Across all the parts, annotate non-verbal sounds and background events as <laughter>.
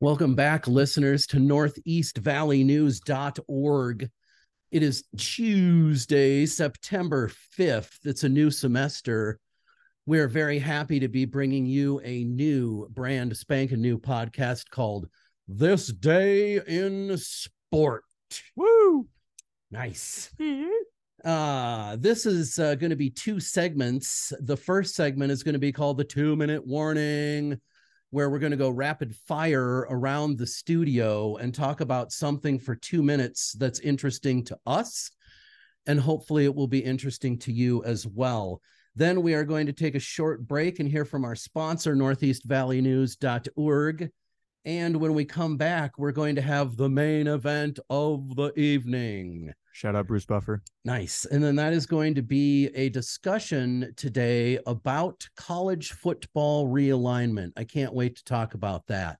Welcome back, listeners, to northeastvalleynews.org. It is Tuesday, September 5th. It's a new semester. We're very happy to be bringing you a new brand spanking new podcast called This Day in Sport. Woo! Nice. Uh, this is uh, going to be two segments. The first segment is going to be called the two minute warning where we're going to go rapid fire around the studio and talk about something for two minutes that's interesting to us. And hopefully it will be interesting to you as well. Then we are going to take a short break and hear from our sponsor, northeastvalleynews.org. And when we come back, we're going to have the main event of the evening. Shout out Bruce Buffer. Nice. And then that is going to be a discussion today about college football realignment. I can't wait to talk about that.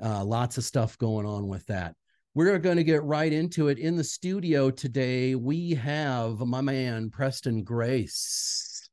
Uh, lots of stuff going on with that. We're going to get right into it. In the studio today, we have my man, Preston Grace.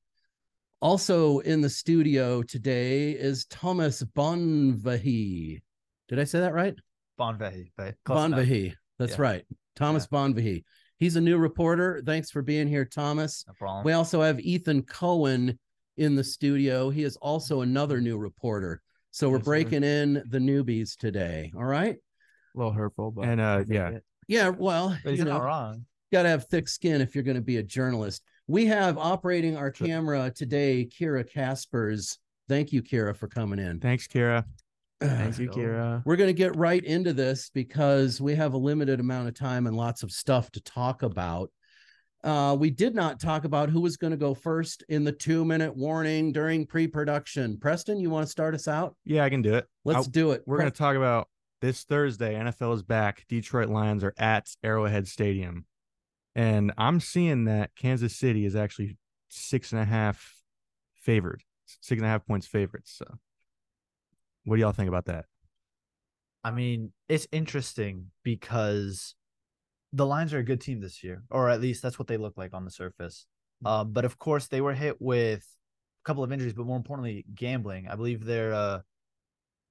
Also in the studio today is Thomas Bonvehi. Did I say that right? Bonvehi. Bonvehi. That's Yeah. right. Thomas Bonvehi. He's a new reporter. Thanks for being here, Thomas. No problem. We also have Ethan Cohen in the studio. He is also another new reporter. So we're Yes, sir. breaking in the newbies today. All right. a little hurtful, but And, uh, yeah. Yeah. Well, but you know, wrong. got to have thick skin if you're going to be a journalist. We have operating our camera today, Kira Caspers. Thank you, Kira, for coming in. Thanks, Kira. Thank you. Kira. We're going to get right into this because we have a limited amount of time and lots of stuff to talk about. Uh, we did not talk about who was going to go first in the two minute warning during pre production. Preston, you want to start us out? Yeah, I can do it. Let's I- do it. We're Pre- going to talk about this Thursday. NFL is back. Detroit Lions are at Arrowhead Stadium. And I'm seeing that Kansas City is actually six and a half favored, six and a half points favorites. So, what do y'all think about that? I mean, it's interesting because the Lions are a good team this year, or at least that's what they look like on the surface. Uh, but of course, they were hit with a couple of injuries, but more importantly, gambling. I believe their uh,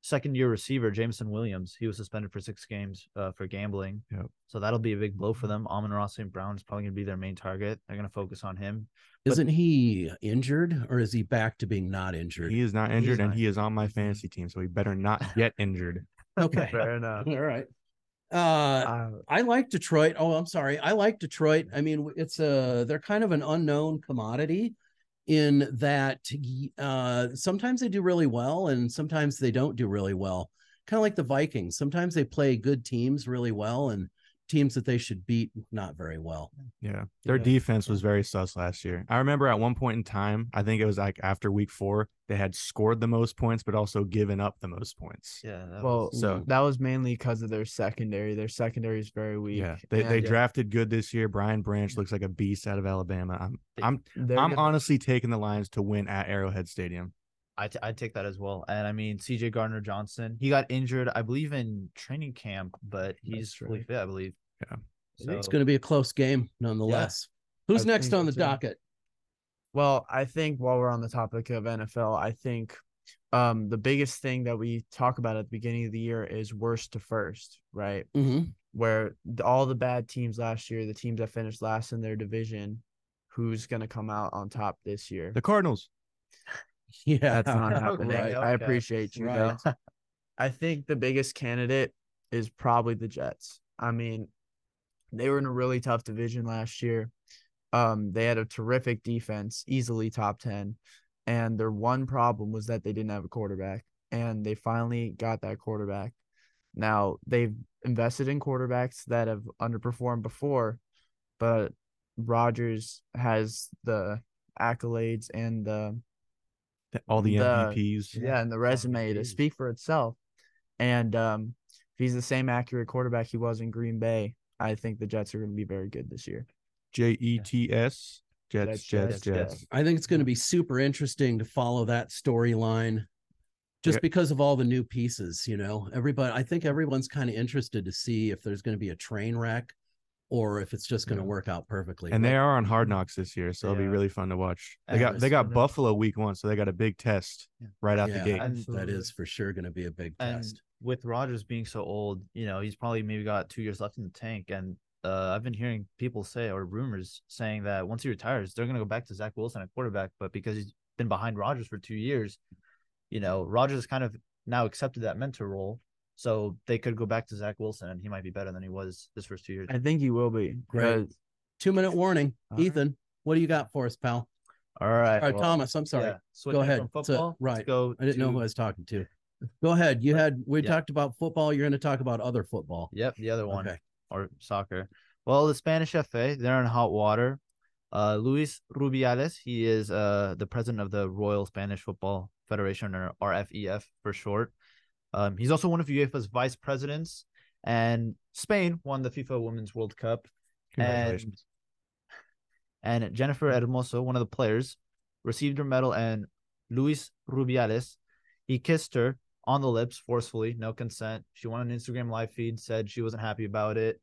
second year receiver, Jameson Williams, he was suspended for six games uh, for gambling. Yep. So that'll be a big blow for them. Amon-Ra St. Brown is probably going to be their main target. They're going to focus on him. Isn't he injured or is he back to being not injured? He is not He is injured, and not he is on my fantasy team, so he better not <laughs> get injured. okay. <laughs> Fair enough. All right. Uh, Uh, I like Detroit. Oh, I'm sorry. I like Detroit. I mean, it's a they're kind of an unknown commodity in that uh sometimes they do really well and sometimes they don't do really well. Kind of like the Vikings. Sometimes they play good teams really well and teams that they should beat not very well. Yeah. Their Yeah. defense was very sus last year. I remember at one point in time, I think it was like after week four, they had scored the most points, but also given up the most points. Yeah. well, was- So- that was mainly because of their secondary. Their secondary is very weak. Yeah. They, they and drafted good this year. Brian Branch looks like a beast out of Alabama. I'm They- I'm I'm gonna- honestly taking the Lions to win at Arrowhead Stadium. I t- I'd take that as well. And I mean, CJ Gardner Johnson, he got injured, I believe, in training camp, but he's That's fully right. fit, I believe. Yeah. it's going to be a close game nonetheless. Who's I next on the too. docket? Well, I think while we're on the topic of NFL, I think um the biggest thing that we talk about at the beginning of the year is worst to first, right? Mhm. Where the, all the bad teams last year, the teams that finished last in their division, who's gonna come out on top this year? The Cardinals. <laughs> Yeah. That's not <laughs> happening. right. I appreciate you Right. though. <laughs> I think the biggest candidate is probably the Jets. I mean, they were in a really tough division last year. Um, they had a terrific defense, easily top 10. And their one problem was that they didn't have a quarterback. And they finally got that quarterback. Now they've invested in quarterbacks that have underperformed before, but Rodgers has the accolades and the All the, The- MVPs. yeah, and the resume to speak for itself. And um, if he's the same accurate quarterback he was in Green Bay, I think the Jets are going to be very good this year. J E T S. Jets, Jets, Jets, Jets, Jets. Jets. I think it's going to be super interesting to follow that storyline just Yeah. because of all the new pieces, you know. Everybody I think everyone's kind of interested to see if there's going to be a train wreck or if it's just going to Yeah. work out perfectly. And But- they are on Hard Knocks this year, so it'll be really fun to watch. They got they got Buffalo week one, so they got a big test Yeah. right out yeah, the gate. And- that Absolutely. is for sure going to be a big And test. With Rodgers being so old, you know, he's probably maybe got two years left in the tank. And uh, I've been hearing people say or rumors saying that once he retires, they're gonna go back to Zach Wilson at quarterback. But because he's been behind Rodgers for two years, you know, Rodgers kind of now accepted that mentor role. So they could go back to Zach Wilson and he might be better than he was this first two years. I think he will be. Great. Two minute warning, All right. Ethan. What do you got for us, pal? All right. All right, well, Thomas. I'm sorry. yeah, switching ahead. From So- football, right. Let's go I didn't know who I was talking to. Go ahead. You had we Yeah. talked about football. You're going to talk about other football. Yep, the other one. Okay. or soccer. Well, the Spanish FA, they're in hot water. Uh, Luis Rubiales, he is uh the president of the Royal Spanish Football Federation, or RFEF for short. Um, he's also one of UEFA's vice presidents, and Spain won the FIFA Women's World Cup. Congratulations. And Jennifer Hermoso, one of the players, received her medal, and Luis Rubiales, he kissed her on the lips forcefully, no consent. She went on Instagram live feed, said she wasn't happy about it,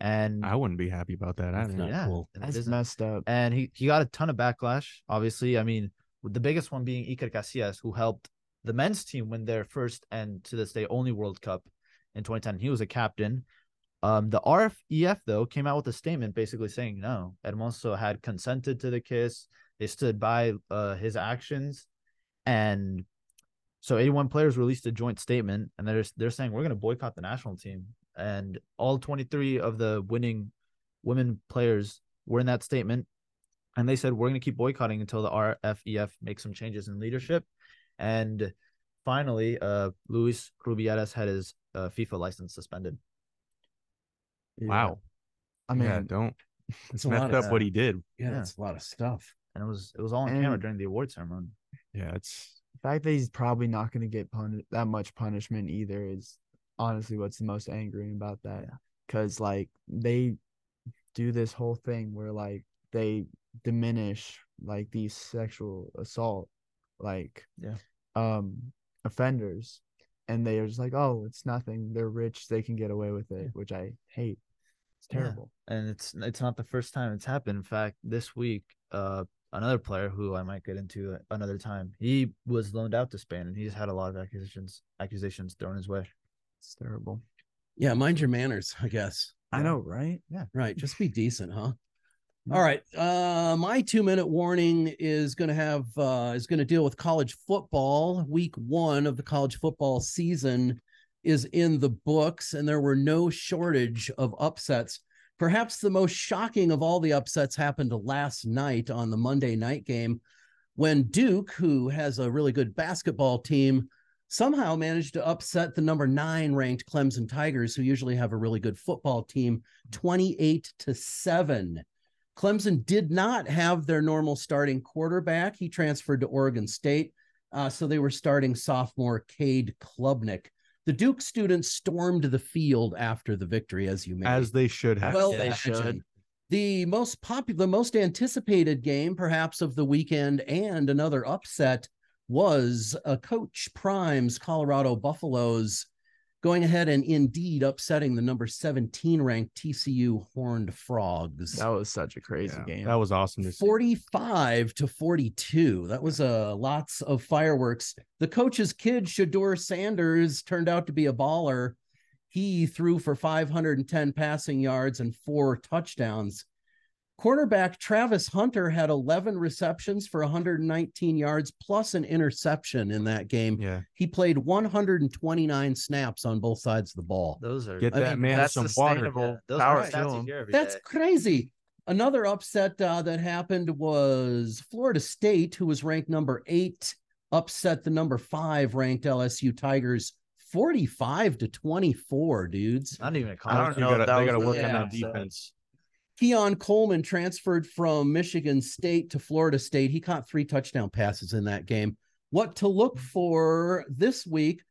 and I wouldn't be happy about that. That's either. not yeah, cool. and it That's messed up. and he he got a ton of backlash. Obviously, I mean, the biggest one being Iker Casillas, who helped the men's team win their first and to this day only World Cup in 2010. He was a captain. Um, the RFEF though came out with a statement basically saying no, Hermoso had consented to the kiss. They stood by uh, his actions, and so 81 players released a joint statement, and they're they're saying we're going to boycott the national team, and all 23 of the winning women players were in that statement, and they said we're going to keep boycotting until the RFEF makes some changes in leadership, and finally, uh, Luis Rubiales had his uh, FIFA license suspended. Wow. I mean, yeah, don't. <laughs> It's a lot messed of- up what he did. Yeah, Yeah. that's a lot of stuff. And it was it was all on camera during the award ceremony. Yeah, it's the fact that he's probably not going to get pun- that much punishment either is honestly what's the most angering about that. Yeah. Because like they do this whole thing where like they diminish like these sexual assault like Yeah. um offenders and they're just like oh it's nothing they're rich they can get away with it which i hate it's Yeah. terrible and it's it's not the first time it's happened. In fact, this week, uh, another player who I might get into another time, he was loaned out to Spain, and he's had a lot of accusations accusations thrown his way. it's terrible Yeah, mind your manners, I guess. i know right Yeah, Right. Just be decent, huh? <laughs> All right. Uh my two minute warning is gonna have uh is gonna deal with college football. Week one of the college football season is in the books, and there were no shortage of upsets. Perhaps the most shocking of all the upsets happened last night on the Monday night game when Duke, who has a really good basketball team, somehow managed to upset the number nine ranked Clemson Tigers, who usually have a really good football team, 28 to 7. Clemson did not have their normal starting quarterback. He transferred to Oregon State. Uh, so they were starting sophomore Cade Klubnik. The Duke students stormed the field after the victory, as you may as they should have. well they should. The most popular, the most anticipated game, perhaps of the weekend, and another upset was uh, Coach Prime's Colorado Buffaloes going ahead and indeed upsetting the number 17 ranked TCU Horned Frogs. that was such a crazy Yeah, game That was awesome to see. 45 to 42. That was uh, lots of fireworks. The coach's kid, Shedeur Sanders, turned out to be a baller. He threw for 510 passing yards and four touchdowns. Quarterback Travis Hunter had 11 receptions for 119 yards plus an interception in that game. Yeah, He played 129 snaps on both sides of the ball. Those are get I that mean, man that's some water. yeah, those Power are to stats him. That's day. crazy. Another upset uh, that happened was Florida State, who was ranked number eight, upset the number five ranked LSU Tigers 45 to 24, dudes. not even a I college. don't You know gotta- if that they got to really work on that upset. defense. Keon Coleman transferred from Michigan State to Florida State. He caught three touchdown passes in that game. What to look for this week?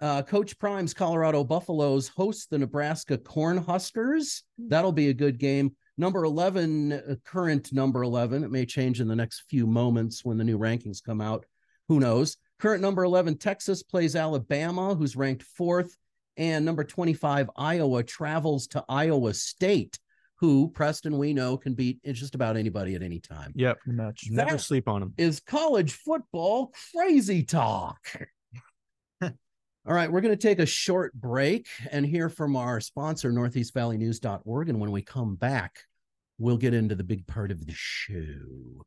Uh, Coach Prime's Colorado Buffaloes host the Nebraska Cornhuskers. That'll be a good game. Number 11, uh, current number 11. It may change in the next few moments when the new rankings come out. Who knows? Current number 11, Texas plays Alabama, who's ranked fourth. And number 25, Iowa travels to Iowa State who Preston we know can beat just about anybody at any time. Yep. Much. Never That- sleep on them. Is college football crazy talk? <laughs> All right, we're going to take a short break and hear from our sponsor, NortheastValleyNews.org. And when we come back, we'll get into the big part of the show.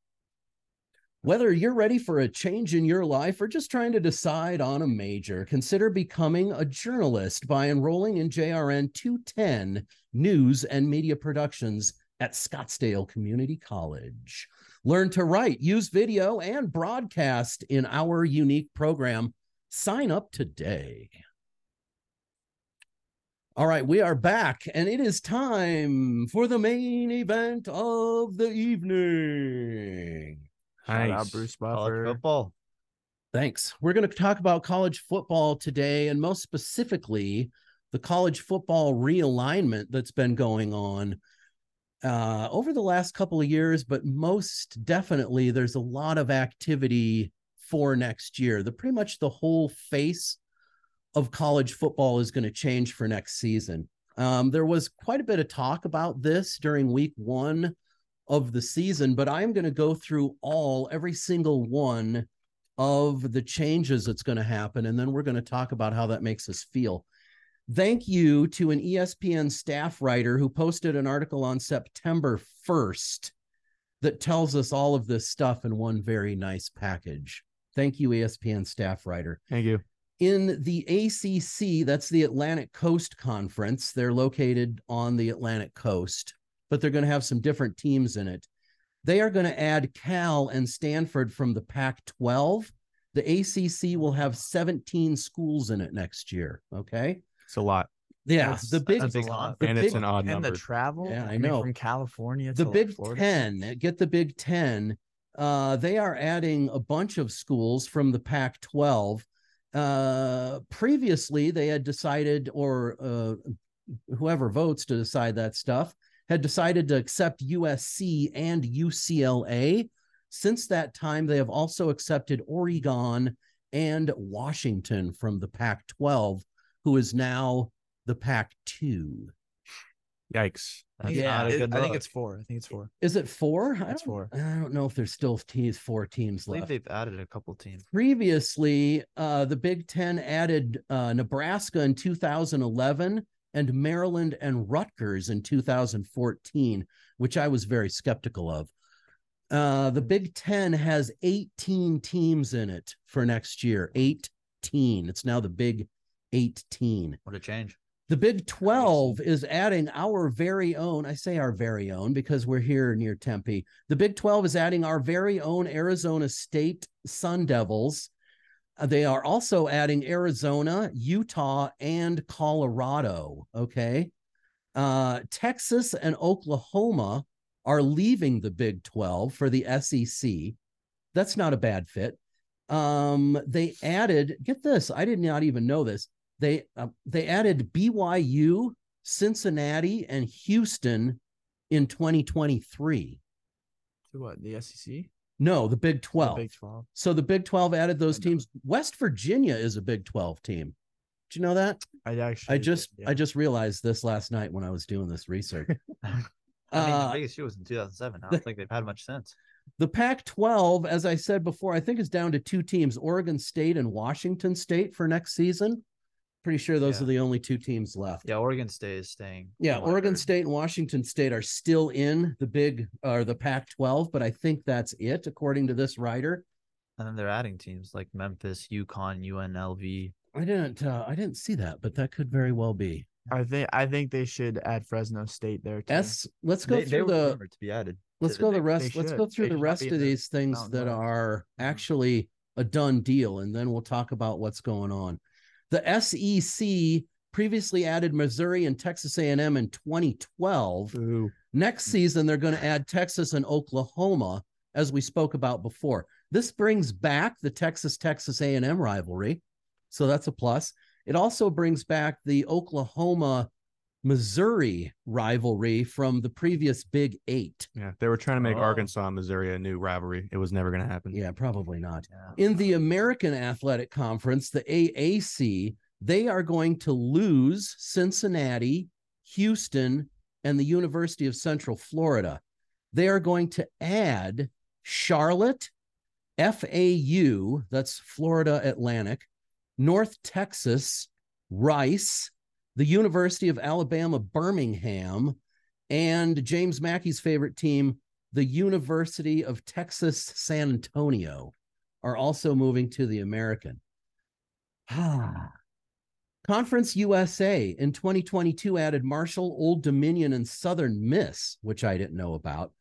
Whether you're ready for a change in your life or just trying to decide on a major, consider becoming a journalist by enrolling in JRN 210 News and Media Productions at Scottsdale Community College. Learn to write, use video, and broadcast in our unique program. Sign up today. All right, we are back, and it is time for the main event of the evening. Shout out Nice. Bruce College football. Thanks. We're going to talk about college football today, and most specifically, the college football realignment that's been going on uh, over the last couple of years, but most definitely, there's a lot of activity for next year. The pretty much the whole face of college football is going to change for next season. Um, there was quite a bit of talk about this during week one of the season, but I'm going to go through all, every single one of the changes that's going to happen. And then we're going to talk about how that makes us feel. Thank you to an ESPN staff writer who posted an article on September 1st that tells us all of this stuff in one very nice package. Thank you, ESPN staff writer Thank you. in the ACC, that's the Atlantic Coast Conference. They're located on the Atlantic Coast, but they're going to have some different teams in it. They are going to add Cal and Stanford from the Pac 12. The ACC will have 17 schools in it next year. Okay. It's a lot. Yeah. That's- the big, that's a lot. the and it's an odd and number. the travel. Yeah, I mean, know. from California. the to, Big Florida. 10, get the Big 10. Uh, they are adding a bunch of schools from the Pac 12. Uh, previously, they had decided, or uh, whoever votes to decide that stuff, had decided to accept USC and UCLA. Since that time, they have also accepted Oregon and Washington from the Pac 12, who is now the Pac 2. Yikes. I think, Yeah. not a it- I think it's four. I think it's four. Is it four? I It's don't- four. I don't know if there's still teams, four teams I believe left. they've added a couple teams. Previously, uh, the Big Ten added uh, Nebraska in 2011 and Maryland and Rutgers in 2014, which I was very skeptical of. Uh, the Big Ten has 18 teams in it for next year. 18. It's now the Big 18. What a change. The Big 12 is adding our very own, I say our very own because we're here near Tempe. The Big 12 is adding our very own Arizona State Sun Devils. Uh, they are also adding Arizona, Utah, and Colorado. Okay. Uh, Texas and Oklahoma are leaving the Big 12 for the SEC. That's not a bad fit. Um, they added, get this, I did not even know this they uh, they added BYU, Cincinnati, and Houston in 2023. To what? The SEC? No, the Big The 12. Big Twelve. So the Big 12 added those teams. West Virginia is a Big 12 team. Did you know that? I actually. I did, just yeah. I just realized this last night when I was doing this research. <laughs> I mean, Uh, the biggest was in 2007. I don't think they've had much since. The Pac 12, as I said before, I think is down to two teams Oregon State and Washington State for next season. Pretty sure those Yeah. are the only two teams left. Yeah, Oregon State is staying. Yeah, from Oregon. State and Washington State are still in the big or the Pac 12, but I think that's it, according to this writer. And then they're adding teams like Memphis, UConn, UNLV. I didn't uh, I didn't see that, but that could very well be. I think I think they should add Fresno State there too. S let's go They, they through were the to be added. let's go the the rest let's go through They the rest of the these things that are Mhm. actually a done deal and then we'll talk about what's going on. The SEC previously added Missouri and Texas A&M in 2012. Boo. Next season, they're going to add Texas and Oklahoma, as we spoke about before. This brings back the Texas Texas A&M rivalry, so that's a plus. It also brings back the Oklahoma Missouri rivalry from the previous Big Eight. Yeah, they were trying to make Oh. Arkansas and Missouri a new rivalry. It was never going to happen. Yeah, probably not. Yeah. In the American Athletic Conference, the AAC, they are going to lose Cincinnati, Houston, and the University of Central Florida. They are going to add Charlotte, FAU, that's Florida Atlantic, North Texas, Rice, the University of Alabama, Birmingham, and James Mackey's favorite team, the University of Texas, San Antonio, are also moving to the American. <sighs> Conference USA in 2022 added Marshall, Old Dominion, and Southern Miss, which I didn't know about.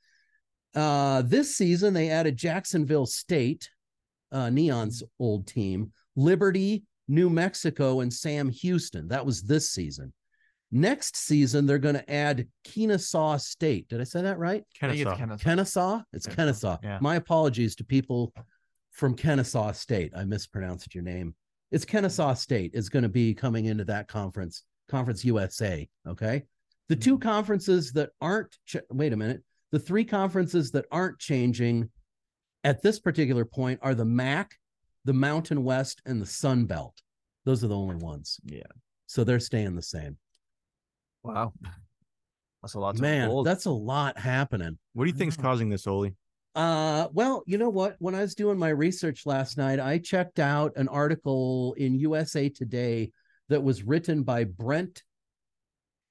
Uh, this season, they added Jacksonville State, uh, Neon's old team, Liberty, New Mexico, and Sam Houston. That was this season. Next season, they're going to add Kennesaw State. Did I say that right? I think it's Kennesaw. Kennesaw. Kennesaw? It's Kennesaw, Kennesaw. yeah. My apologies to people from Kennesaw State. I mispronounced your name. It's Kennesaw State is going to be coming into that conference, Conference USA. Okay. The two Mm-hmm. conferences that aren't, ch- wait a minute, the three conferences that aren't changing at this particular point are the MAC, the Mountain West, and the Sun Belt. Those are the only ones. Yeah. So they're staying the same. Wow. That's a lot to Man, unfold. that's a lot happening. What do you think's Mhm. causing this, Ole? Uh, well, you know what? When I was doing my research last night, I checked out an article in USA Today that was written by Brent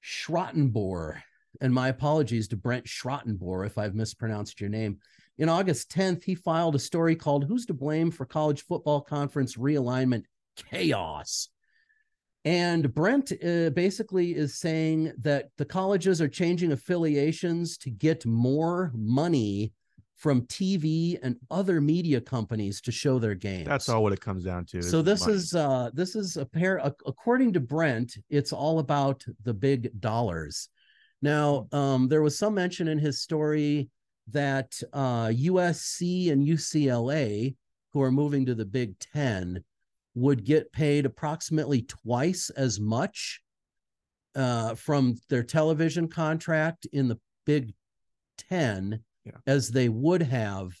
Schrotenboer. And my apologies to Brent Schrotenboer if I've mispronounced your name. In August 10th, he filed a story called Who's to Blame for College Football Conference Realignment Chaos? And Brent uh, basically is saying that the colleges are changing affiliations to get more money from TV and other media companies to show their games. That's all what it comes down to. So this money. is uh this is a pair ac- according to Brent, it's all about the big dollars. Now, um there was some mention in his story that uh USC and UCLA who are moving to the Big 10 would get paid approximately twice as much uh from their television contract in the Big 10 Yeah. as they would have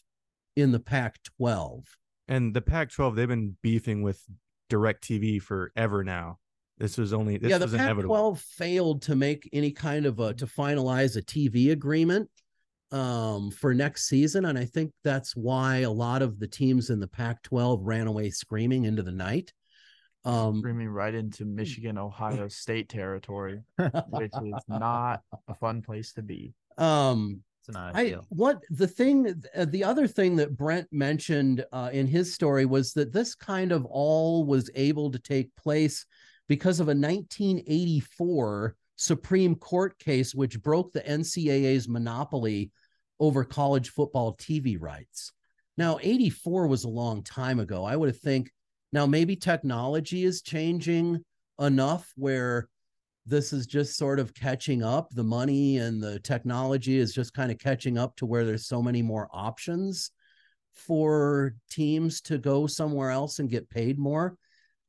in the Pac 12. and the Pac-12. They've been beefing with DirecTV forever now. This was only this yeah, the was inevitable. Pac-12 failed to make any kind of a to finalize a TV agreement um, for next season, and I think that's why a lot of the teams in the Pac-12 ran away screaming into the night. Um, Screaming right into Michigan, Ohio State territory, which is not <laughs> a fun place to be. um, It's not I what the thing uh, the other thing that Brent mentioned uh, in his story was that this kind of all was able to take place because of a 1984 Supreme Court case which broke the NCAA's monopoly over college football TV rights. Now 84 was a long time ago. I would have think now maybe technology is changing enough where this is just sort of catching up. The money and the technology is just kind of catching up to where there's so many more options for teams to go somewhere else and get paid more.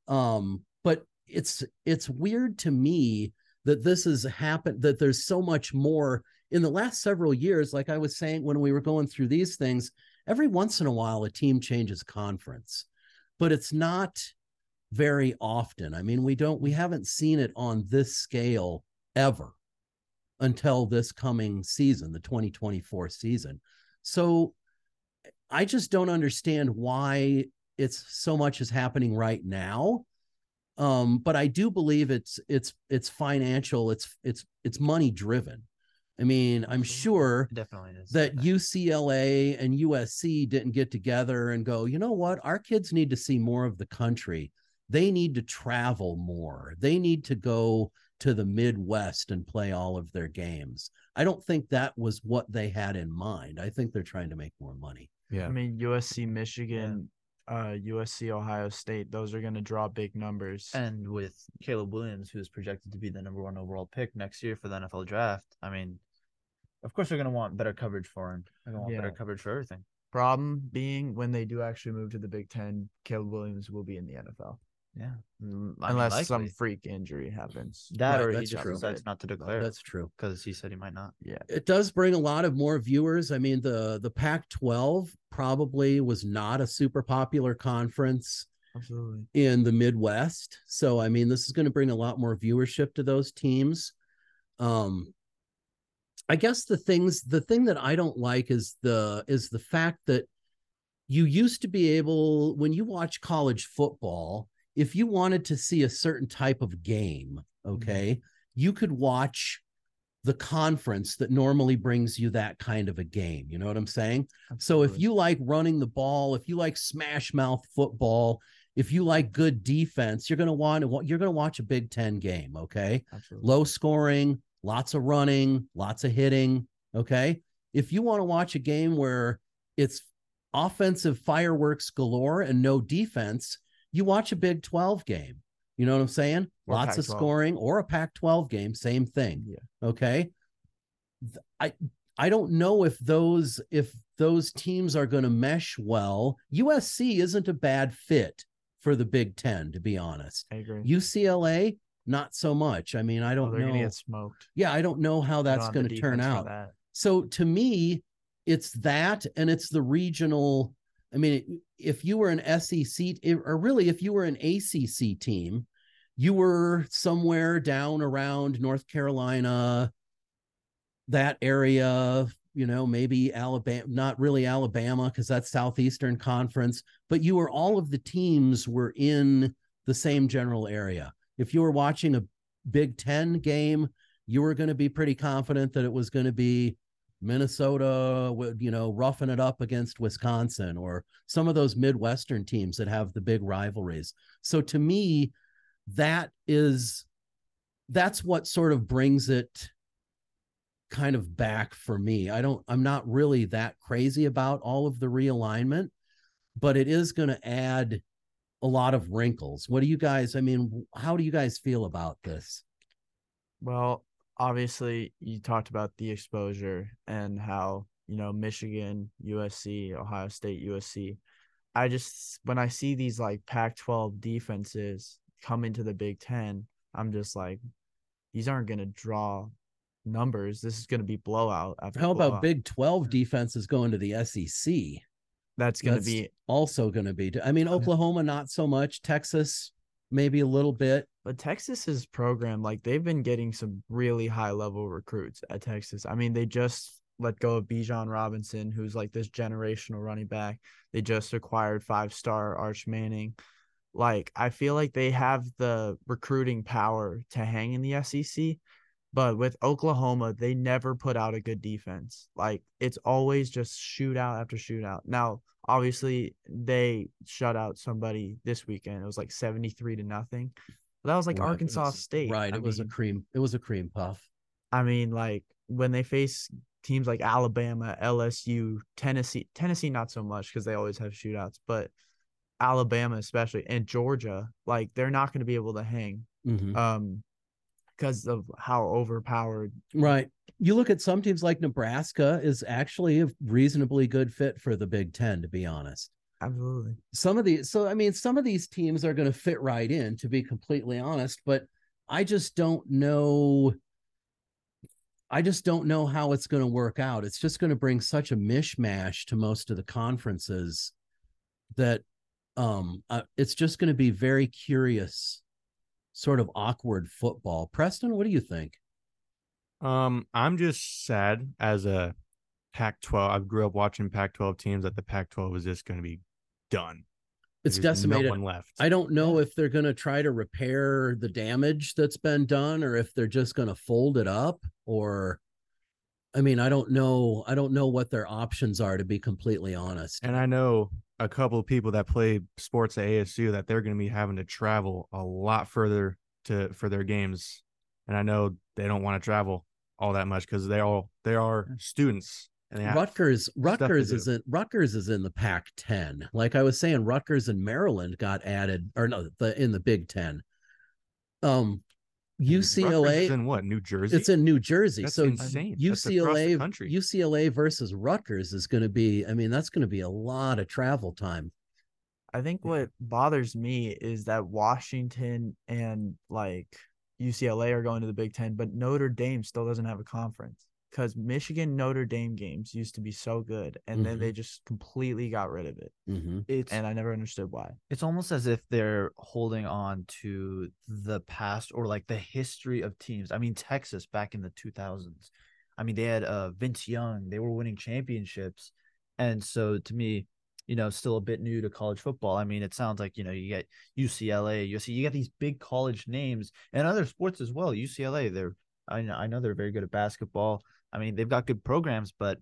Um, but it's it's weird to me that this has happened, that there's so much more in the last several years. Like I was saying when we were going through these things, every once in a while a team changes conference, but it's not very often. I mean, we don't, we haven't seen it on this scale ever until this coming season, the 2024 season. So I just don't understand why it's so much is happening right now. Um, but I do believe it's it's it's financial, it's it's it's money driven. I mean, I'm sure It definitely is. that UCLA and USC didn't get together and go, you know what? Our kids need to see more of the country. They need to travel more. They need to go to the Midwest and play all of their games. I don't think that was what they had in mind. I think they're trying to make more money. yeah. I mean, USC, Michigan, uh, USC, Ohio State, those are going to draw big numbers. and with Caleb Williams, who's projected to be the number one overall pick next year for the NFL draft, I mean, of course they're going to want better coverage for him. They're going to want better coverage for everything. Problem being, when they do actually move to the Big Ten, Caleb Williams will be in the NFL. Yeah, Mm, I Unless some freak injury happens. that Right, or he that's just true. decides not to declare That's true. because he said he might not. Yeah. It does bring a lot of more viewers. I mean, the the Pac-12 probably was not a super popular conference Absolutely. in the Midwest. So I mean, this is going to bring a lot more viewership to those teams. Um, I guess the things the thing that I don't like is the is the fact that you used to be able when you watch college football, if you wanted to see a certain type of game, mm-hmm. okay, you could watch the conference that normally brings you that kind of a game. You know what I'm saying? So if you like running the ball, if you like smash mouth football, if you like good defense, you're going to want to you're going to watch a Big 10 game, okay? Absolutely. Low scoring, lots of running, lots of hitting, okay? If you want to watch a game where it's offensive fireworks galore and no defense, you watch a Big 12 game. You know what I'm saying? Or Lots of Pac-12. scoring or a Pac 12 game, same thing. Yeah. Okay. I I don't know if those if those teams are going to mesh well. USC isn't a bad fit for the Big Ten, to be honest. I agree. UCLA, not so much. I mean, I Oh, don't they're know. gonna get smoked. yeah, I don't know how that's going to turn out. that. So to me, it's that and it's the regional. I mean, if you were an SEC or really if you were an ACC team, you were somewhere down around North Carolina, that area, you know, maybe Alabama, not really Alabama because that's Southeastern Conference, but you were all of the teams were in the same general area. If you were watching a Big 10 game, you were going to be pretty confident that it was going to be Minnesota you know, roughing it up against Wisconsin or some of those Midwestern teams that have the big rivalries. So to me, that is that's what sort of brings it kind of back for me. I don't I'm not really that crazy about all of the realignment, but it is going to add a lot of wrinkles. What do you guys I mean, how do you guys feel about this? Well, obviously, you talked about the exposure and how, you know, Michigan, USC, Ohio State, USC. I just, when I see these like Pac 12 defenses come into the Big Ten, I'm just like, these aren't going to draw numbers. This is going to be blowout after How about. Big 12 defenses going to the SEC? That's going to be, also going to be. I mean, Oklahoma not so much, Texas maybe a little bit. but Texas's program, like they've been getting some really high level recruits at Texas. I mean, they just let go of Bijan Robinson, who's like this generational running back. They just acquired five star Arch Manning. Like, I feel like they have the recruiting power to hang in the SEC. But with Oklahoma, they never put out a good defense. Like, it's always just shootout after shootout. Now, obviously, they shut out somebody this weekend. It was like 73 to nothing. But that was like Right, Arkansas was- State. Right. I it was a cream. It was a cream puff. I mean, like when they face teams like Alabama, LSU, Tennessee, Tennessee not so much because they always have shootouts, but Alabama especially and Georgia, like they're not going to be able to hang Mhm. um because of how overpowered. Right. You look at some teams like Nebraska is actually a reasonably good fit for the Big Ten, to be honest. Absolutely. Some of these, so I mean, some of these teams are going to fit right in, to be completely honest, but I just don't know. I just don't know how it's going to work out. It's just going to bring such a mishmash to most of the conferences that um uh, it's just going to be very curious, sort of awkward football. Preston, what do you think? Um, I'm just sad as a Pac-12. I grew up watching Pac-12 teams that the Pac-12 is just going to be done. It's There's decimated. No one left. I don't know if they're going to try to repair the damage that's been done or if they're just going to fold it up or I mean, I don't know. I don't know what their options are to be completely honest. And I know a couple of people that play sports at ASU that they're going to be having to travel a lot further to for their games. And I know they don't want to travel all that much because they all they are students and they have, Rutgers Rutgers is in Rutgers is in the Pac-10. Like I was saying Rutgers and Maryland got added or no, the in the Big 10. Um UCLA is in what New Jersey? It's in New Jersey. That's so insane. That's UCLA country. UCLA versus Rutgers is going to be I mean that's going to be a lot of travel time. I think what bothers me is that Washington and like UCLA are going to the Big Ten, but Notre Dame still doesn't have a conference because Michigan Notre Dame games used to be so good, and then they just completely got rid of it, Mhm. It's and I never understood why. it's almost as if they're holding on to the past or like the history of teams. I mean, Texas back in the 2000s I mean, they had uh Vince Young. They were winning championships, and so to me, you know, still a bit new to college football. I mean, it sounds like you know you get UCLA, USC, you get these big college names and other sports as well. UCLA, they're I know I know they're very good at basketball. I mean, they've got good programs, but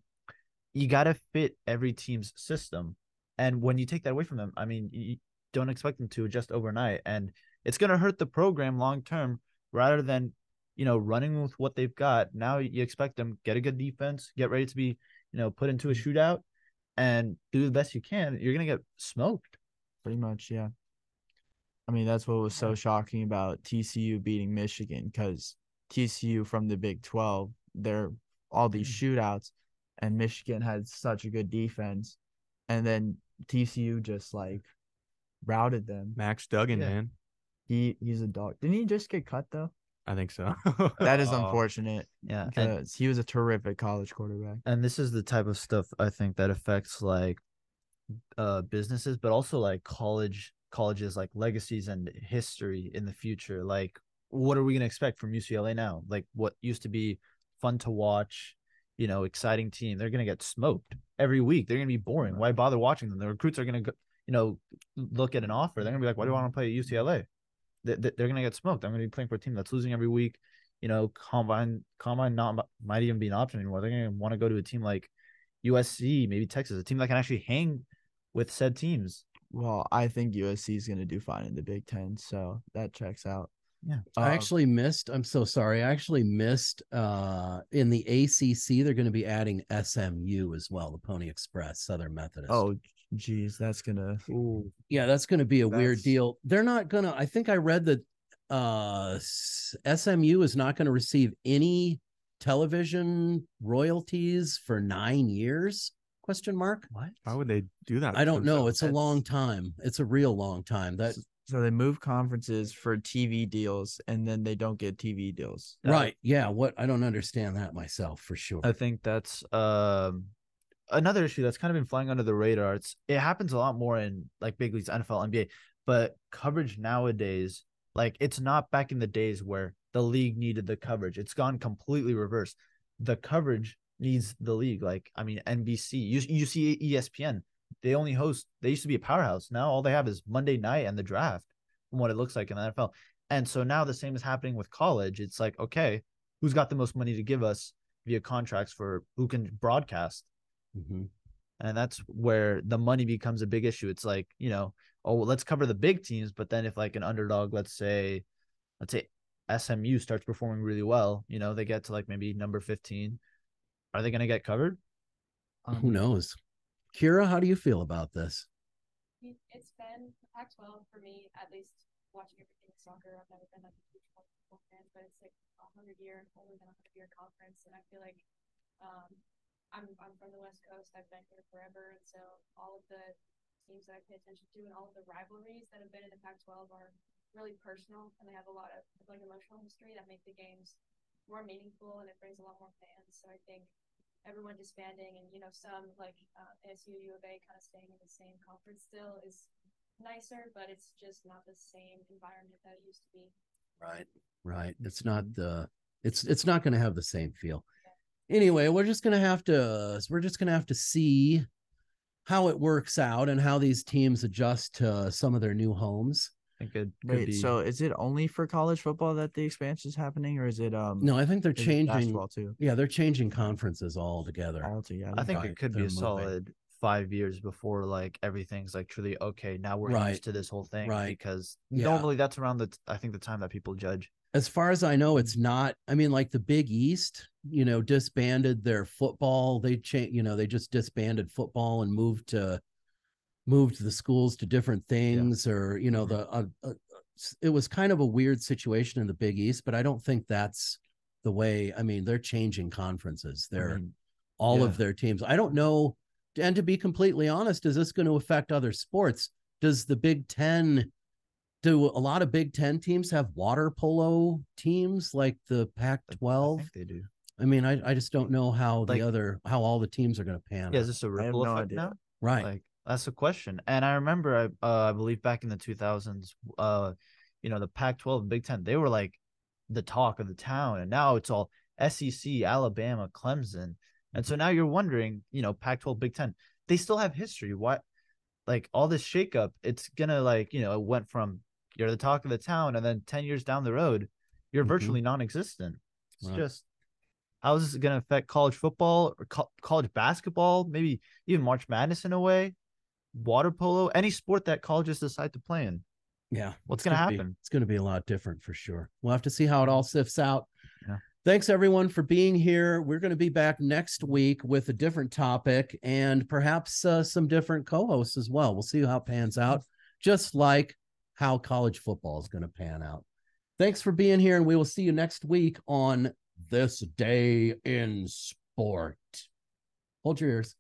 you got to fit every team's system. And when you take that away from them, I mean, you don't expect them to adjust overnight, and it's going to hurt the program long term rather than you know running with what they've got. Now you expect them get a good defense, get ready to be you know put into a mm-hmm. shootout, and do the best you can. You're going to get smoked. Pretty much, yeah. I mean, that's what was so shocking about TCU beating Michigan because TCU from the Big 12, they're all these Mm. shootouts, and Michigan had such a good defense. And then TCU just like routed them. Max Duggan, Yeah. man. He he's a dog. Didn't he just get cut though? I think so. <laughs> <laughs> That is Oh. unfortunate Yeah, because he was a terrific college quarterback. and this is the type of stuff I think that affects like uh businesses, but also like college colleges like legacies and history in the future. Like, what are we gonna expect from UCLA now? Like, what used to be fun to watch, you know, exciting team, they're gonna get smoked every week. They're gonna be boring. Why bother watching them? The recruits are gonna you know, look at an offer. They're gonna be like, why do I want to play at UCLA? They, they- they're gonna get smoked. I'm gonna be playing for a team that's losing every week. You know, combine combine not might even be an option anymore. They're gonna want to go to a team like USC, maybe Texas, a team that can actually hang with said teams. Well, I think USC is going to do fine in the Big Ten, so that checks out. Yeah. I Um, actually missed. I'm so sorry. I actually missed uh in the ACC they're going to be adding SMU as well, the Pony Express Southern Methodist. Oh, geez, that's gonna. yeah, that's going to be a weird deal. They're not going to I think I read that uh SMU is not going to receive any television royalties for 9 years? Question mark? What? Why would they do that? I don't know. themselves? It's a long time. It's a real long time. That So they move conferences for TV deals, and then they don't get TV deals. Uh, right. Yeah, what I don't understand that myself for sure. I think that's um another issue that's kind of been flying under the radar. It's it happens a lot more in like big leagues, NFL, NBA, but coverage nowadays, like it's not back in the days where the league needed the coverage. It's gone completely reverse. The coverage needs the league. Like I mean, NBC, you you see ESPN, they only host. They used to be a powerhouse. Now all they have is Monday night and the draft, from what it looks like in the NFL. And so now the same is happening with college. It's like okay, who's got the most money to give us via contracts for who can broadcast? Mhm. And that's where the money becomes a big issue. It's like, you know, oh, well, let's cover the big teams, but then if like an underdog, let's say, let's say SMU starts performing really well, you know, they get to like maybe number 15. Are they going to get covered? Who Um, knows? Kira, how do you feel about this? it's been Pac-12 for me, at least watching everything in soccer. I've never been like a huge football fan, but it's like a hundred year, older than a hundred year conference, and I feel like um, I'm I'm from the West Coast. I've been here forever, and so all of the teams that I pay attention to and all of the rivalries that have been in the Pac-12 are really personal, and they have a lot of like emotional history that make the games more meaningful, and it brings a lot more fans. So I think everyone disbanding and you know some like uh, ASU U of A kind of staying in the same conference still is nicer, but it's just not the same environment that it used to be. Right. Right. It's not the it's it's not going to have the same feel. Anyway, we're just going to have to we're just going to have to see how it works out and how these teams adjust to some of their new homes. I it could Wait, be. so is it only for college football that the expansion is happening, or is it um? No, I think they're changing too Yeah, they're changing conferences altogether. altogether. I think Right, it could they're be a moving. solid five years before like everything's like truly okay. Now we're Right. used to this whole thing Right. because Yeah. normally that's around the t- I think the time that people judge. as far as I know, it's not. I mean, like the Big East, you know, disbanded their football. They changed, you know, they just disbanded football and moved to moved the schools to different things, or you know, Mhm. the uh, uh, it was kind of a weird situation in the Big East. But I don't think that's the way. I mean, they're changing conferences. They're mean, all yeah. of their teams. I don't know. And to be completely honest, is this going to affect other sports? Does the Big Ten, do a lot of Big Ten teams have water polo teams like the Pac I- I 12? they do. I mean, I, I just don't know how Like- the other, how all the teams are going to pan Yeah, out. is this a ripple effect idea. now? Right. Like that's the question. And I remember I uh, I believe back in the 2000s uh you know the Pac-12 and Big 10 they were like the talk of the town and now it's all SEC, Alabama, Clemson. And so now you're wondering, you know, Pac 12, Big Ten, they still have history. What, like all this shakeup, it's going to, like, you know, it went from you're the talk of the town, and then 10 years down the road, you're Mhm. virtually non existent. It's Right. just, how is this going to affect college football or co- college basketball? Maybe even March Madness in a way, water polo, any sport that colleges decide to play in. Yeah. What's gonna be- happen? it's going to be a lot different for sure. We'll have to see how it all sifts out. Yeah. Thanks everyone for being here. We're going to be back next week with a different topic and perhaps uh, some different co-hosts as well. We'll see how it pans out, just like how college football is going to pan out. Thanks for being here, and we will see you next week on this day in sport. Hold your ears.